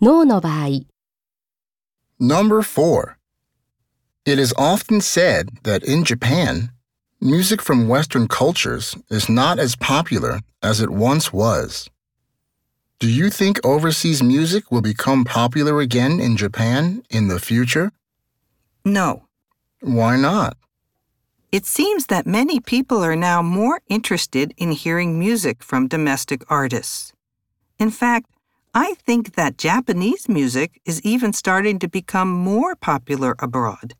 脳の場合、 Number 4. It is often said that in Japan, music from Western cultures is not as popular as it once was. Do you think overseas music will become popular again in Japan in the future? No. Why not? It seems that many people are now more interested in hearing music from domestic artists. In fact, I think that Japanese music is even starting to become more popular abroad.